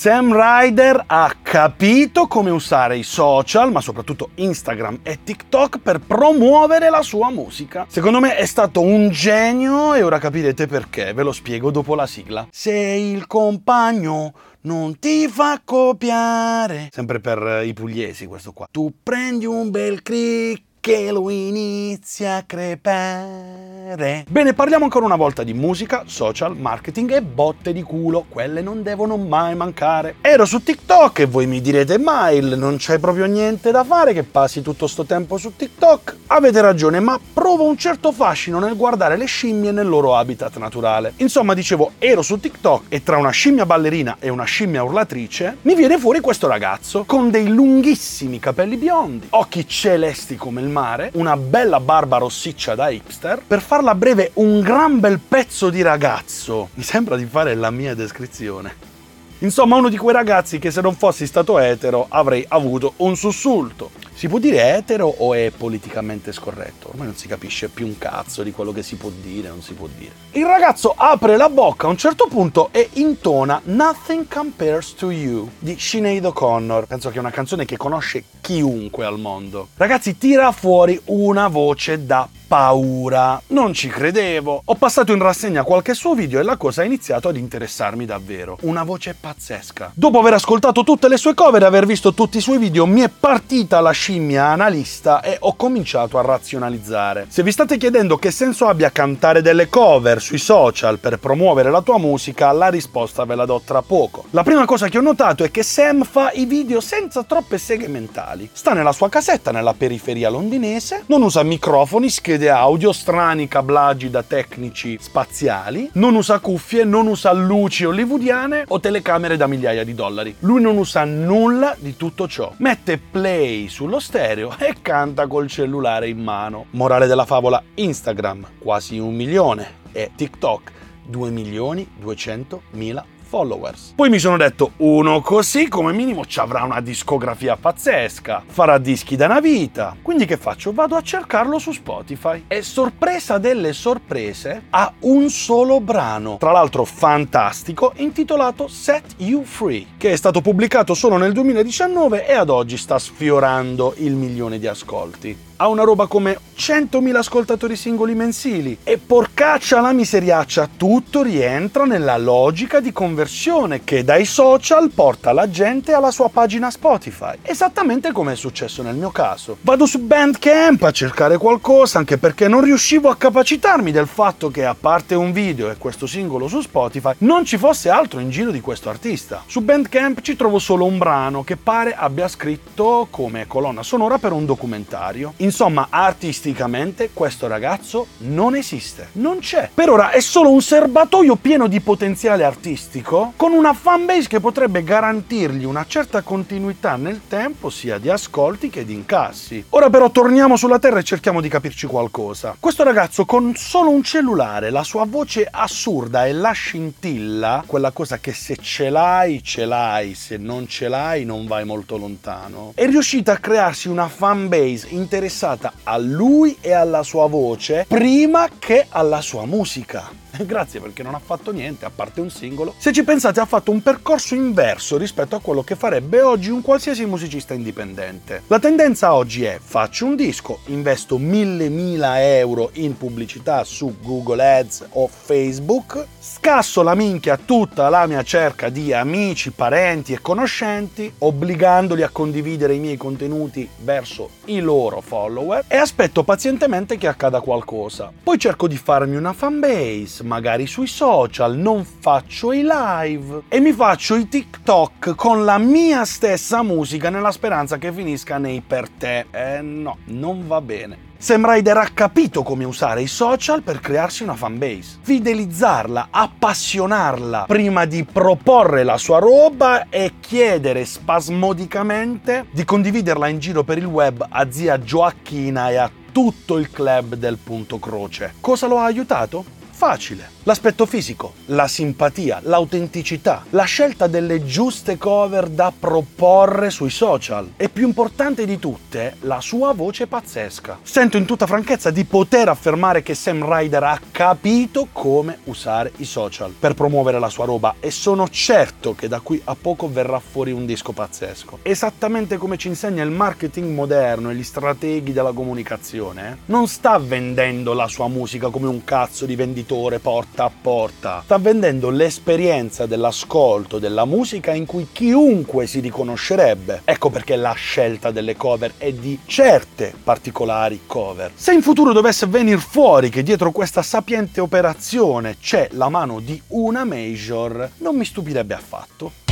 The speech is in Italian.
Sam Ryder ha capito come usare i social, ma soprattutto Instagram e TikTok per promuovere la sua musica. Secondo me è stato un genio e ora capirete perché, ve lo spiego dopo la sigla. Sei il compagno non ti fa copiare. Sempre per i pugliesi questo qua. Tu prendi un bel crick che lo inizia a crepare. Bene, parliamo ancora una volta di musica, social, marketing e botte di culo. Quelle non devono mai mancare. Ero su TikTok e voi mi direte, Mail, non c'è proprio niente da fare che passi tutto sto tempo su TikTok. Avete ragione, ma provo un certo fascino nel guardare le scimmie nel loro habitat naturale. Insomma, dicevo, ero su TikTok e tra una scimmia ballerina e una scimmia urlatrice mi viene fuori questo ragazzo con dei lunghissimi capelli biondi, occhi celesti come il mare, una bella barba rossiccia da hipster, per farla breve un gran bel pezzo di ragazzo. Mi sembra di fare la mia descrizione. Insomma, uno di quei ragazzi che se non fossi stato etero avrei avuto un sussulto. Si può dire etero o è politicamente scorretto? Ormai non si capisce più un cazzo di quello che si può dire non si può dire. Il ragazzo apre la bocca a un certo punto e intona Nothing Compares to You di Sinead O'Connor. Penso che è una canzone che conosce chiunque al mondo. Ragazzi, tira fuori una voce da paura. Non ci credevo. Ho passato in rassegna qualche suo video e la cosa ha iniziato ad interessarmi davvero. Una voce pazzesca. Dopo aver ascoltato tutte le sue cover e aver visto tutti i suoi video, mi è partita la scimmia analista e ho cominciato a razionalizzare. Se vi state chiedendo che senso abbia cantare delle cover sui social per promuovere la tua musica, la risposta ve la do tra poco. La prima cosa che ho notato è che Sam fa i video senza troppe seghe mentali. Sta nella sua casetta nella periferia londinese, non usa microfoni, schede audio, strani cablaggi da tecnici spaziali, non usa cuffie, non usa luci hollywoodiane o telecamere da migliaia di dollari. Lui non usa nulla di tutto ciò. Mette play sullo stereo e canta col cellulare in mano. Morale della favola Instagram, quasi un milione e TikTok 2 milioni 200 mila followers. Poi mi sono detto, uno così come minimo ci avrà una discografia pazzesca, farà dischi da una vita. Quindi che faccio? Vado a cercarlo su Spotify. E sorpresa delle sorprese, ha un solo brano, tra l'altro fantastico, intitolato Set You Free, che è stato pubblicato solo nel 2019 e ad oggi sta sfiorando il milione di ascolti ha una roba come 100.000 ascoltatori singoli mensili e porcaccia la miseriaccia, tutto rientra nella logica di conversione che dai social porta la gente alla sua pagina Spotify, esattamente come è successo nel mio caso. Vado su Bandcamp a cercare qualcosa anche perché non riuscivo a capacitarmi del fatto che a parte un video e questo singolo su Spotify non ci fosse altro in giro di questo artista. Su Bandcamp ci trovo solo un brano che pare abbia scritto come colonna sonora per un documentario. In Insomma, artisticamente questo ragazzo non esiste, non c'è. Per ora è solo un serbatoio pieno di potenziale artistico con una fanbase che potrebbe garantirgli una certa continuità nel tempo sia di ascolti che di incassi. Ora però torniamo sulla Terra e cerchiamo di capirci qualcosa. Questo ragazzo con solo un cellulare, la sua voce assurda e la scintilla, quella cosa che se ce l'hai ce l'hai, se non ce l'hai non vai molto lontano, è riuscita a crearsi una fanbase interessante interessata a lui e alla sua voce prima che alla sua musica. Grazie perché non ha fatto niente, a parte un singolo. Se ci pensate ha fatto un percorso inverso rispetto a quello che farebbe oggi un qualsiasi musicista indipendente. La tendenza oggi è faccio un disco, investo mille mila euro in pubblicità su Google Ads o Facebook, scasso la minchia a tutta la mia cerca di amici, parenti e conoscenti, obbligandoli a condividere i miei contenuti verso i loro follower e aspetto pazientemente che accada qualcosa. Poi cerco di farmi una fanbase, magari sui social, non faccio i live e mi faccio i TikTok con la mia stessa musica nella speranza che finisca nei per te. Eh no, non va bene. Sam Ryder ha capito come usare i social per crearsi una fanbase, fidelizzarla, appassionarla prima di proporre la sua roba e chiedere spasmodicamente di condividerla in giro per il web a zia Gioacchina e a tutto il club del punto croce. Cosa lo ha aiutato? Facile L'aspetto fisico, la simpatia, l'autenticità, la scelta delle giuste cover da proporre sui social e più importante di tutte, la sua voce pazzesca. Sento in tutta franchezza di poter affermare che Sam Ryder ha capito come usare i social per promuovere la sua roba e sono certo che da qui a poco verrà fuori un disco pazzesco. Esattamente come ci insegna il marketing moderno e gli strateghi della comunicazione, non sta vendendo la sua musica come un cazzo di venditore porta porta a porta. Sta vendendo l'esperienza dell'ascolto della musica in cui chiunque si riconoscerebbe. Ecco perché la scelta delle cover è di certe particolari cover. Se in futuro dovesse venire fuori che dietro questa sapiente operazione c'è la mano di una major, non mi stupirebbe affatto.